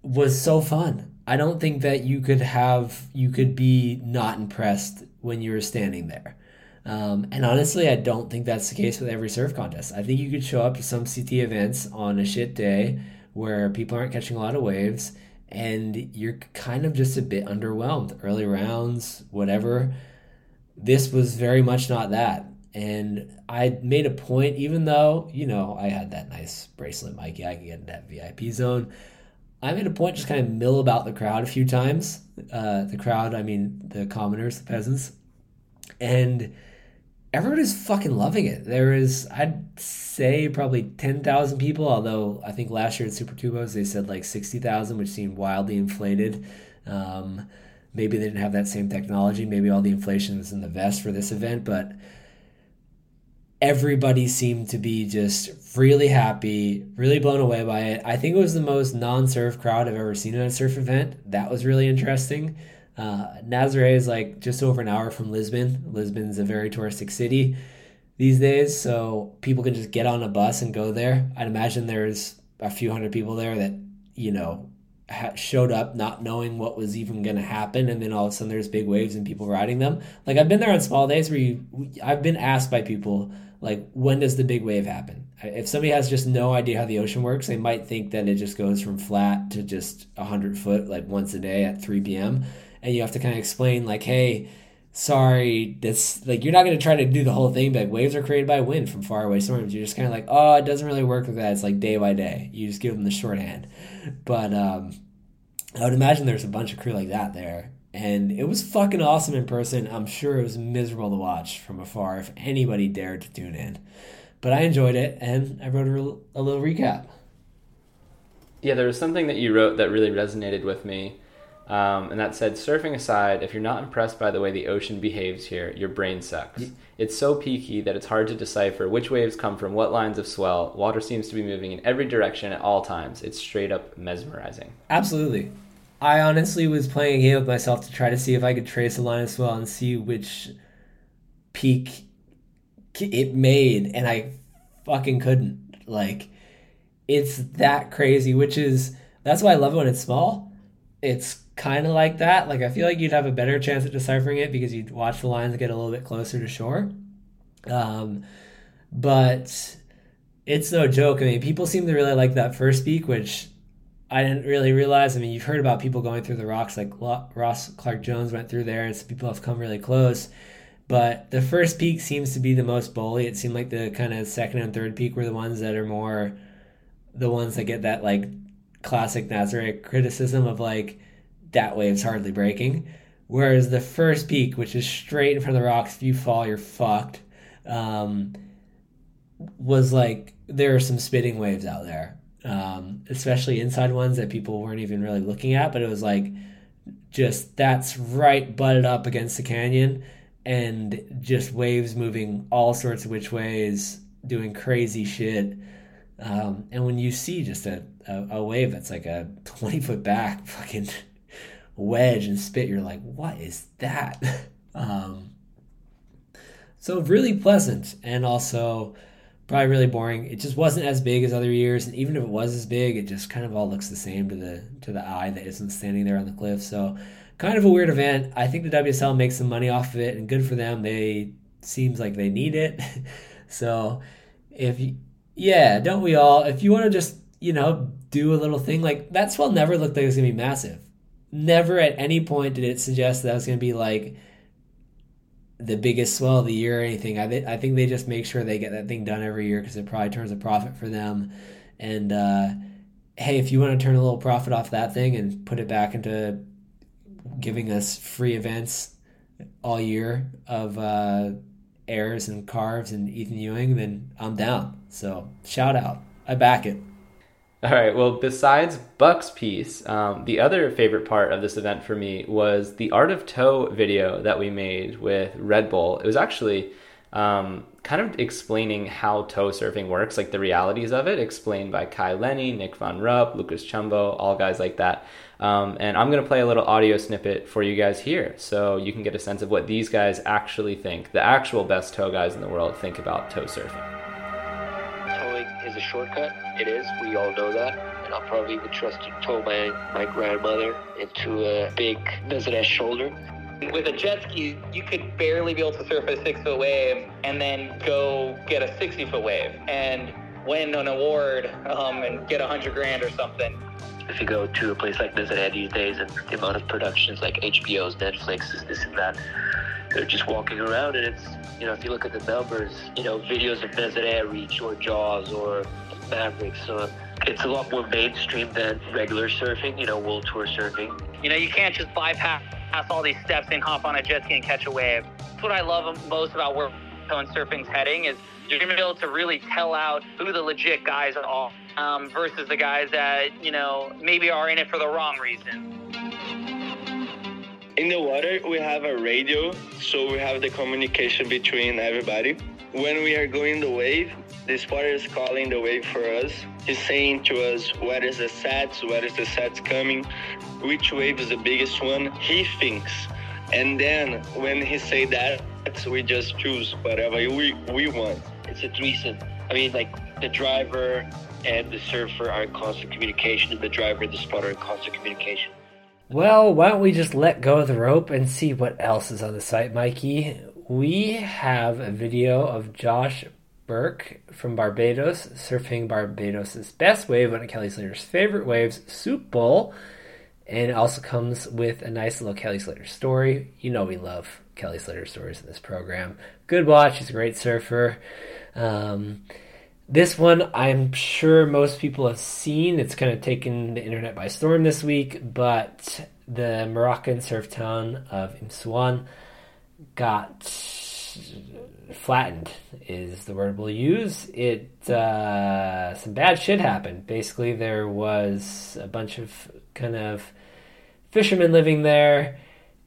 was so fun. I don't think that you could have you could be not impressed when you were standing there. Um, and honestly, I don't think that's the case with every surf contest. I think you could show up to some CT events on a shit day where people aren't catching a lot of waves and you're kind of just a bit underwhelmed. Early rounds, whatever. This was very much not that. And I made a point, even though, you know, I had that nice bracelet, Mikey, I could get in that VIP zone. I made a point just kind of mill about the crowd a few times. Uh, the crowd, I mean the commoners, the peasants. And everybody's fucking loving it. There is, I'd say, probably 10,000 people, although I think last year at Super Tubos they said like 60,000, which seemed wildly inflated. Um, maybe they didn't have that same technology. Maybe all the inflation was in the vest for this event, but everybody seemed to be just really happy, really blown away by it. I think it was the most non surf crowd I've ever seen at a surf event. That was really interesting. Uh, Nazaré is like just over an hour from Lisbon. Lisbon's a very touristic city these days, so people can just get on a bus and go there. I'd imagine there's a few hundred people there that, you know, ha- showed up not knowing what was even going to happen, and then all of a sudden there's big waves and people riding them. Like I've been there on small days where you, I've been asked by people like, when does the big wave happen? If somebody has just no idea how the ocean works, they might think that it just goes from flat to just 100 foot like once a day at 3 p.m. And you have to kind of explain, like, hey, sorry, this, like, you're not going to try to do the whole thing, but like, waves are created by wind from far away storms. You're just kind of like, oh, it doesn't really work like that. It's like day by day. You just give them the shorthand. But um, I would imagine there's a bunch of crew like that there and it was fucking awesome in person. I'm sure it was miserable to watch from afar if anybody dared to tune in. But I enjoyed it, and I wrote a, a little recap. Yeah, there was something that you wrote that really resonated with me. Um, and that said, surfing aside, if you're not impressed by the way the ocean behaves here, your brain sucks. It's so peaky that it's hard to decipher which waves come from what lines of swell. Water seems to be moving in every direction at all times. It's straight up mesmerizing. Absolutely. I honestly was playing a game with myself to try to see if I could trace a line of swell and see which peak it made, and I fucking couldn't. Like, it's that crazy, which is that's why I love it when it's small. It's kind of like that. Like, I feel like you'd have a better chance at deciphering it because you'd watch the lines get a little bit closer to shore. Um, but it's no joke. I mean, people seem to really like that first peak, which I didn't really realize. I mean, you've heard about people going through the rocks, like Ross Clarke-Jones went through there, and some people have come really close. But the first peak seems to be the most bully. It seemed like the kind of second and third peak were the ones that are more the ones that get that like classic Nazaré criticism of like that wave's hardly breaking. Whereas the first peak, which is straight in front of the rocks, if you fall, you're fucked. Um, was like there are some spitting waves out there um, especially inside ones that people weren't even really looking at. But it was like just that's right butted up against the canyon and just waves moving all sorts of which ways, doing crazy shit. Um, and when you see just a, a, a, wave that's like a 20 foot back fucking wedge and spit, you're like, what is that? um, so really pleasant and also probably really boring. It just wasn't as big as other years, and even if it was as big, it just kind of all looks the same to the to the eye that isn't standing there on the cliff. So, kind of a weird event. I think the WSL makes some money off of it, and good for them. They seems like they need it. so, if you, yeah, don't we all? If you want to just you know do a little thing like that, swell never looked like it was gonna be massive. Never at any point did it suggest that it was gonna be like the biggest swell of the year or anything. I, th- I think they just make sure they get that thing done every year because it probably turns a profit for them. And uh, hey, if you want to turn a little profit off that thing and put it back into giving us free events all year of uh, airs and carves and Ethan Ewing, then I'm down. So shout out. I back it. All right. Well, besides Buck's piece, um, the other favorite part of this event for me was the Art of Tow video that we made with Red Bull. It was actually um, kind of explaining how tow surfing works, like the realities of it, explained by Kai Lenny, Nic von Rupp, Lucas Chumbo, all guys like that. Um, and I'm going to play a little audio snippet for you guys here so you can get a sense of what these guys actually think, the actual best tow guys in the world think about tow surfing is a shortcut. It is. We all know that. And I'll probably would trust to tow my, my grandmother into a big Desert shoulder. With a jet ski, you could barely be able to surf a six foot wave and then go get a 60 foot wave and win an award um, and get a hundred grand or something. If you go to a place like Desert these days and the amount of productions like HBO's, Netflix's, this and that, they're just walking around and it's you know if you look at the numbers you know videos of desert air reach or jaws or mavericks so it's a lot more mainstream than regular surfing you know world tour surfing you know you can't just bypass all these steps and hop on a jet ski and catch a wave that's what i love most about world monotone surfing's heading is you're to be able to really tell out who the legit guys are um, versus the guys that, you know, maybe are in it for the wrong reason. In the water, we have a radio, so we have the communication between everybody. When we are going the wave, the spotter is calling the wave for us. He's saying to us what is the sets, what is the sets coming, which wave is the biggest one. He thinks. And then when he say that, we just choose whatever we, we want. It's a threesome. I mean, like the driver and the surfer are in constant communication, and the driver and the spotter are in constant communication. Well, why don't we just let go of the rope and see what else is on the site, Mikey? We have a video of Josh Burke from Barbados surfing Barbados' best wave, one of Kelly Slater's favorite waves, Soup Bowl. And it also comes with a nice little Kelly Slater story. You know we love Kelly Slater stories in this program. Good watch. He's a great surfer. Um, this one, I'm sure most people have seen. It's kind of taken the internet by storm this week, but the Moroccan surf town of Imsouane got flattened is the word we'll use. It uh, some bad shit happened. Basically, there was a bunch of kind of fishermen living there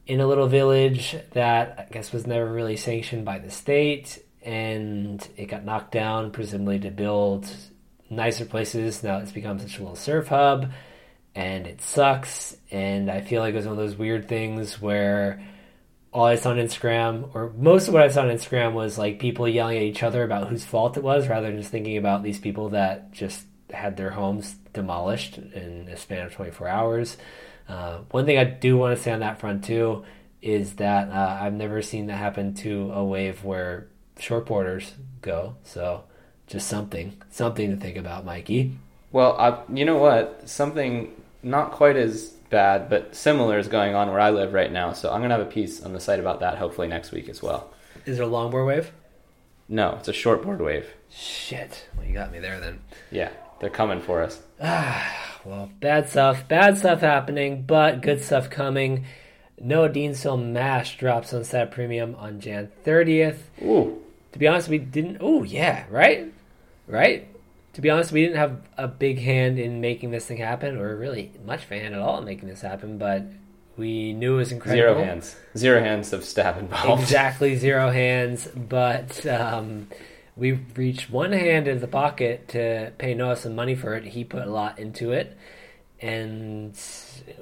in a little village that I guess was never really sanctioned by the state, and it got knocked down, presumably to build nicer places. Now it's become such a little surf hub, and it sucks. And I feel like it was one of those weird things where all I saw on Instagram, or most of what I saw on Instagram, was like people yelling at each other about whose fault it was, rather than just thinking about these people that just had their homes demolished in a span of 24 hours. Uh, one thing I do want to say on that front too is that uh, I've never seen that happen to a wave where shortboarders go. So just something, something to think about, Mikey. Well, I, you know what? Something not quite as bad, but similar is going on where I live right now. So I'm gonna have a piece on the site about that hopefully next week as well. Is it a longboard wave? No, it's a shortboard wave. Shit. Well, you got me there then. Yeah, they're coming for us. well, bad stuff. Bad stuff happening, but good stuff coming. Noah Deane's film MASH drops on Stab Premium on Jan 30th. Ooh. To be honest, we didn't. Oh, yeah, right? Right? To be honest, we didn't have a big hand in making this thing happen, or really much of a hand at all in making this happen, but we knew it was incredible. Zero hands. Zero hands of stab involved. Exactly, zero hands, but um, we reached one hand in the pocket to pay Noah some money for it. He put a lot into it, and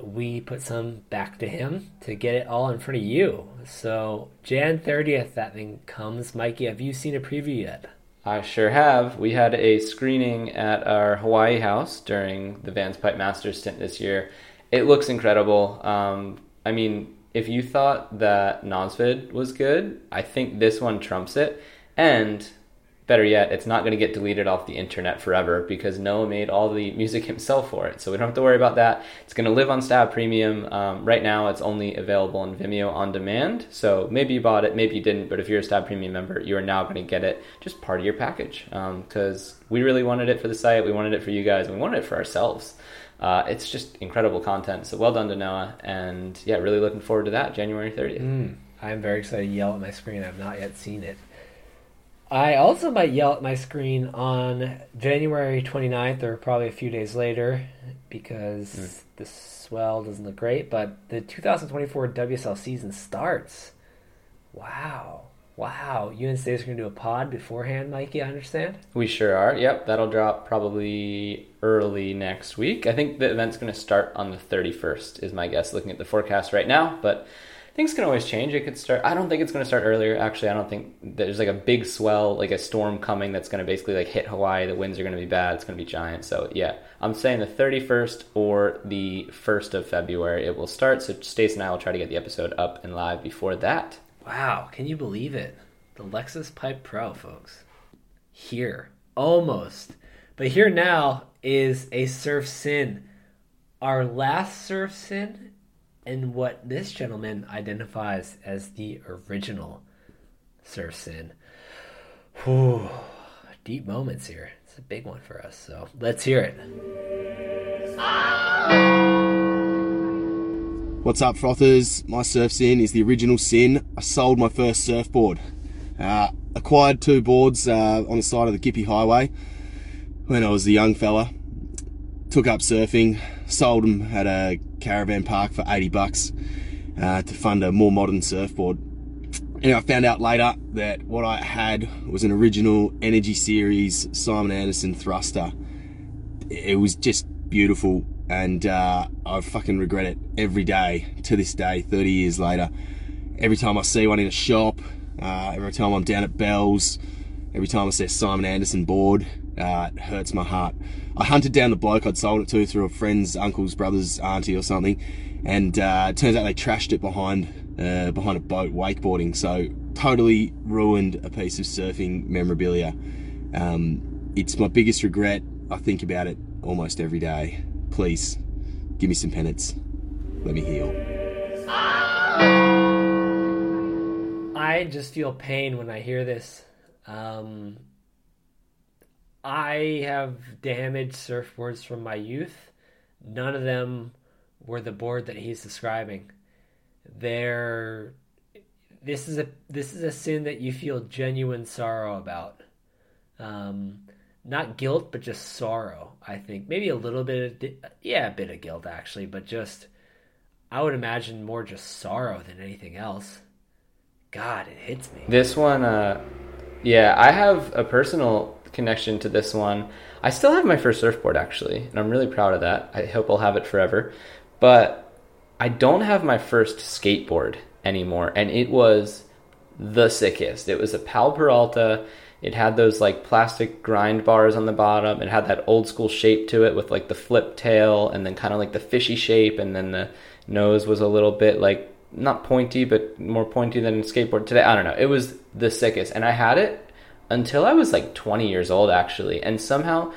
we put some back to him to get it all in front of you. So Jan 30th, that thing comes. Mikey, have you seen a preview yet? I sure have. We had a screening at our Hawaii house during the Vans Pipe Masters stint this year. It looks incredible. Um, I mean, if you thought that Nosvid was good, I think this one trumps it. And better yet, it's not going to get deleted off the internet forever because Noah made all the music himself for it. So we don't have to worry about that. It's going to live on Stab Premium. Um, right now, it's only available on Vimeo on demand. So maybe you bought it, maybe you didn't, but if you're a Stab Premium member, you are now going to get it just part of your package because um, we really wanted it for the site, we wanted it for you guys, we wanted it for ourselves. Uh, it's just incredible content. So well done to Noah, and yeah, really looking forward to that January 30th. Mm, I'm very excited to yell at my screen. I've not yet seen it. I also might yell at my screen on January 29th or probably a few days later because mm. the swell doesn't look great, but the 2024 WSL season starts. Wow. Wow. You and Stace are going to do a pod beforehand, Mikey, I understand? We sure are. Yep. That'll drop probably early next week. I think the event's going to start on the 31st, is my guess, looking at the forecast right now. But things can always change. It could start. I don't think it's going to start earlier. Actually, I don't think there's like a big swell, like a storm coming that's going to basically like hit Hawaii. The winds are going to be bad. It's going to be giant. So yeah, I'm saying the 31st or the 1st of February it will start. So Stace and I will try to get the episode up and live before that. Wow, can you believe it? The Lexus Pipe Pro, folks. Here, almost, but here now is a surf sin. Our last surf sin and what this gentleman identifies as the original surf sin. Whew, deep moments here. It's a big one for us, so let's hear it. What's up, frothers? My surf sin is the original sin. I sold my first surfboard. Uh, acquired two boards uh, on the side of the Gippy Highway when I was a young fella. Took up surfing, sold them at a caravan park for 80 bucks uh, to fund a more modern surfboard. Anyway, I found out later that what I had was an original Energy Series Simon Anderson thruster. It was just beautiful, and uh, I fucking regret it every day to this day, 30 years later. Every time I see one in a shop, uh, every time I'm down at Bell's, every time I see a Simon Anderson board, uh, it hurts my heart. I hunted down the bloke I'd sold it to through a friend's uncle's brother's auntie or something, and uh, it turns out they trashed it behind uh, behind a boat wakeboarding. So totally ruined a piece of surfing memorabilia. Um, it's my biggest regret. I think about it almost every day. Please give me some penance. Let me heal. I just feel pain when I hear this. Um, I have damaged surfboards from my youth. None of them were the board that he's describing. They're this is a this is a sin that you feel genuine sorrow about. Um, not guilt, but just sorrow. I think maybe a little bit of yeah, a bit of guilt actually, but just I would imagine more just sorrow than anything else. God, it hits me. This one, uh, yeah, I have a personal connection to this one. I still have my first surfboard actually, and I'm really proud of that. I hope I'll have it forever. But I don't have my first skateboard anymore, and it was the sickest. It was a Powell Peralta. It had those like plastic grind bars on the bottom. It had that old school shape to it with like the flip tail and then kind of like the fishy shape, and then the nose was a little bit like not pointy, but more pointy than a skateboard today. I don't know. It was the sickest, and I had it until I was like 20 years old, actually. And somehow,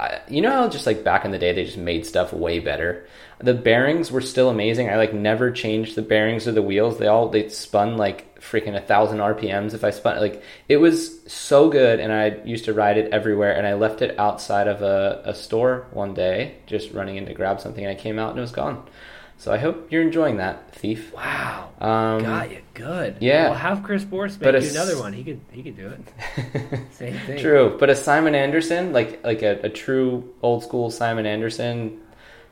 I, you know how just like back in the day they just made stuff way better. The bearings were still amazing. I like never changed the bearings or the wheels. They all they spun like freaking a thousand RPMs if I spun like it was so good. And I used to ride it everywhere. And I left it outside of a, a store one day, just running in to grab something. And I came out and it was gone. So I hope you're enjoying that, Thief. Wow, Um, got you good. yeah. well, have Chris Borst make But you another one. He could he could do it. Same thing. True, but a Simon Anderson, like like a, a true old school Simon Anderson,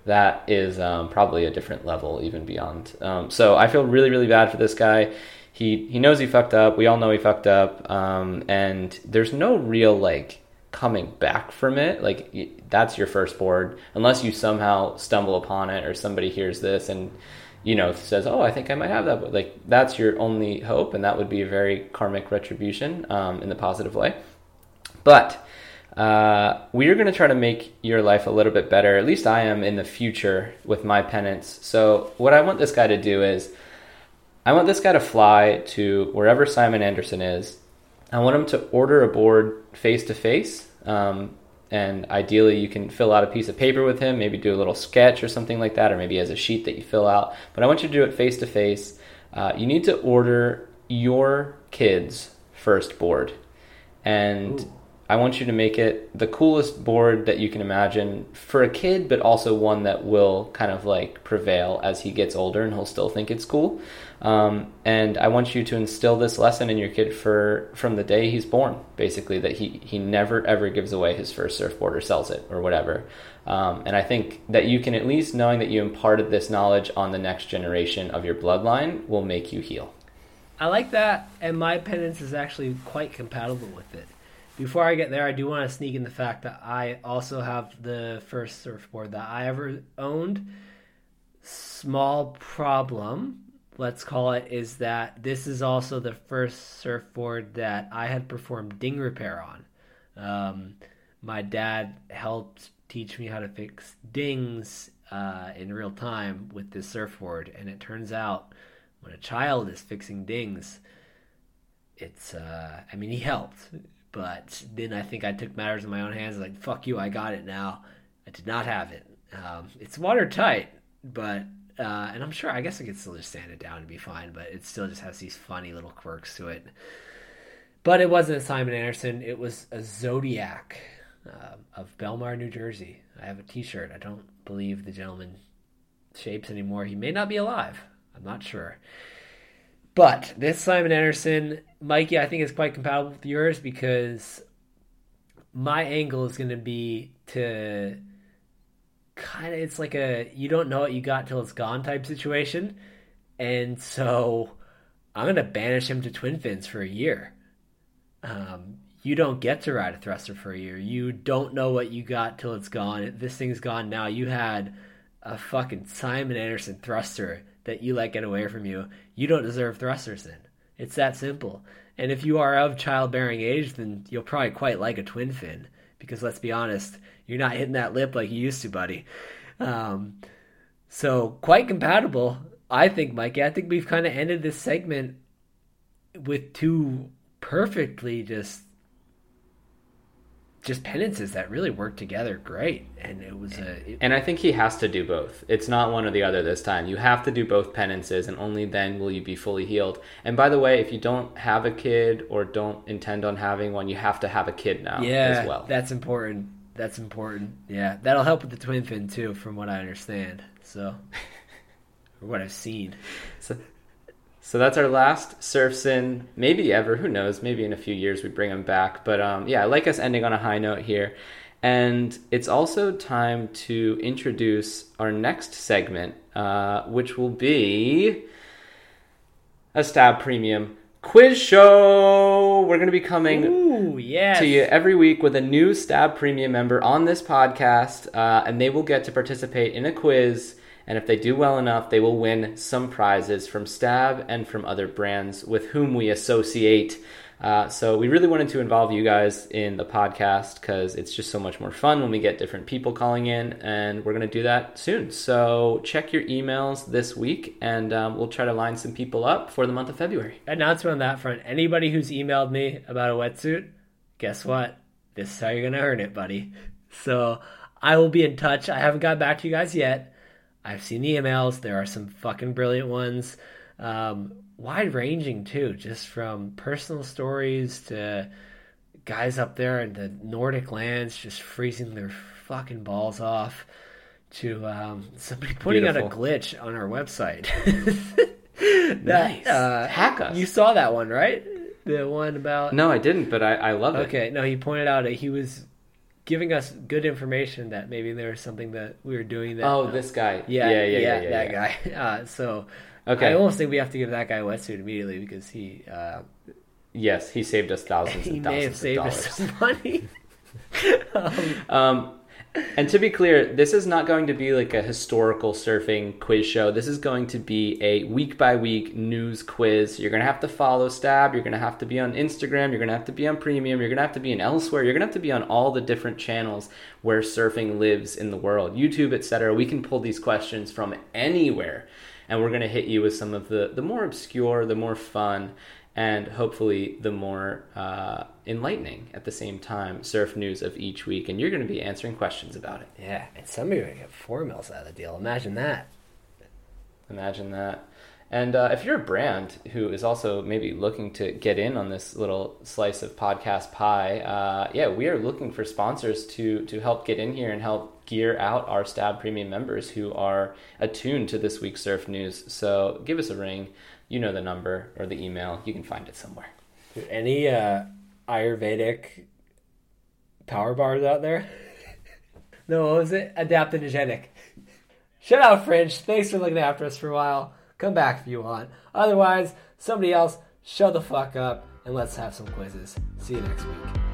that is um, probably a different level, even beyond. Um, so I feel really really bad for this guy. He he knows he fucked up. We all know he fucked up, um, and there's no real like coming back from it. Like that's your first board, unless you somehow stumble upon it or somebody hears this and you know says, "Oh, I think I might have that." But like that's your only hope, and that would be a very karmic retribution um, in the positive way. But uh, we are going to try to make your life a little bit better. At least I am in the future with my penance. So what I want this guy to do is, I want this guy to fly to wherever Simon Anderson is. I want him to order a board face to face. Um, And ideally, you can fill out a piece of paper with him, maybe do a little sketch or something like that, or maybe as a sheet that you fill out. But I want you to do it face to face. Uh, You need to order your kid's first board. And I want you to make it the coolest board that you can imagine for a kid, but also one that will kind of like prevail as he gets older and he'll still think it's cool. Um, and I want you to instill this lesson in your kid for from the day he's born, basically that he he never ever gives away his first surfboard or sells it or whatever. Um, and I think that you can at least knowing that you imparted this knowledge on the next generation of your bloodline will make you heal. I like that, and my penance is actually quite compatible with it. Before I get there, I do want to sneak in the fact that I also have the first surfboard that I ever owned. Small problem, let's call it, is that this is also the first surfboard that I had performed ding repair on. Um, my dad helped teach me how to fix dings uh, in real time with this surfboard, and it turns out when a child is fixing dings, it's uh I mean he helped, but then I think I took matters in my own hands like fuck you, I got it now. I did not have it. Um, it's watertight, but uh, and I'm sure I guess I could still just sand it down and be fine, but it still just has these funny little quirks to it. But it wasn't Simon Anderson. It was a Zodiac um, of Belmar, New Jersey. I have a T-shirt. I don't believe the gentleman shapes anymore. He may not be alive. I'm not sure. But this Simon Anderson, Mikey, I think is quite compatible with yours because my angle is going to be to kind of it's like a you don't know what you got till it's gone type situation, and so I'm to banish him to twin fins for a year. Um, you don't get to ride a thruster for a year. You don't know what you got till it's gone. This thing's gone now. You had a fucking Simon Anderson thruster that you let get away from you. You don't deserve thrusters then. It's that simple. And if you are of childbearing age, then you'll probably quite like a twin fin because let's be honest, you're not hitting that lip like you used to, buddy. Um, so quite compatible, I think, Mikey. I think we've kind of ended this segment with two perfectly just just penances that really worked together great. And it was a it, and i think he has to do both. It's not one or the other this time. You have to do both penances and only then will you be fully healed. And by the way if you don't have a kid or don't intend on having one you have to have a kid now yeah, as well. that's important that's important yeah that'll help with the twin fin too from what i understand so or what i've seen so so that's our last surf sin, maybe ever. Who knows? Maybe in a few years we bring them back. But um, yeah, I like us ending on a high note here. And it's also time to introduce our next segment, uh, which will be a Stab Premium quiz show. We're going to be coming Ooh, yes. to you every week with a new Stab Premium member on this podcast, uh, and they will get to participate in a quiz and if they do well enough, they will win some prizes from Stab and from other brands with whom we associate. Uh, so we really wanted to involve you guys in the podcast because it's just so much more fun when we get different people calling in, and we're going to do that soon. So check your emails this week, and um, we'll try to line some people up for the month of February. Announcement on that front: anybody who's emailed me about a wetsuit, guess what? This is how you're going to earn it, buddy. So I will be in touch. I haven't got back to you guys yet. I've seen the emails. There are some fucking brilliant ones. Um, wide ranging too, just from personal stories to guys up there in the Nordic lands just freezing their fucking balls off to um, somebody putting Beautiful. out a glitch on our website. that, nice. Uh, Hack us. You saw that one, right? The one about. No, I didn't, but I, I love it. Okay, no, he pointed out that he was giving us good information that maybe there was something that we were doing that. Oh, this guy. Yeah, yeah, yeah, yeah, yeah that yeah. guy. Uh, so, okay, I almost think we have to give that guy a wetsuit immediately because he. Uh, yes, he saved us thousands. And thousands may have saved us some money. um, um, and to be clear, this is not going to be like a historical surfing quiz show. This is going to be a week by week news quiz. You're going to have to follow Stab. You're going to have to be on Instagram. You're going to have to be on Premium. You're going to have to be in elsewhere. You're going to have to be on all the different channels where surfing lives in the world, YouTube, etc. We can pull these questions from anywhere, and we're going to hit you with some of the the more obscure, the more fun, and hopefully the more uh, enlightening at the same time surf news of each week. And you're going to be answering questions about it. Yeah, and some of you are going to get four mils out of the deal. Imagine that. Imagine that. And uh, if you're a brand who is also maybe looking to get in on this little slice of podcast pie, uh, yeah, we are looking for sponsors to to help get in here and help gear out our Stab Premium members who are attuned to this week's surf news. So give us a ring you know the number or the email. You can find it somewhere. Any uh, Ayurvedic power bars out there? no, what was it? Adaptogenic. Shut out, Fringe. Thanks for looking after us for a while. Come back if you want. Otherwise, somebody else, shut the fuck up and let's have some quizzes. See you next week.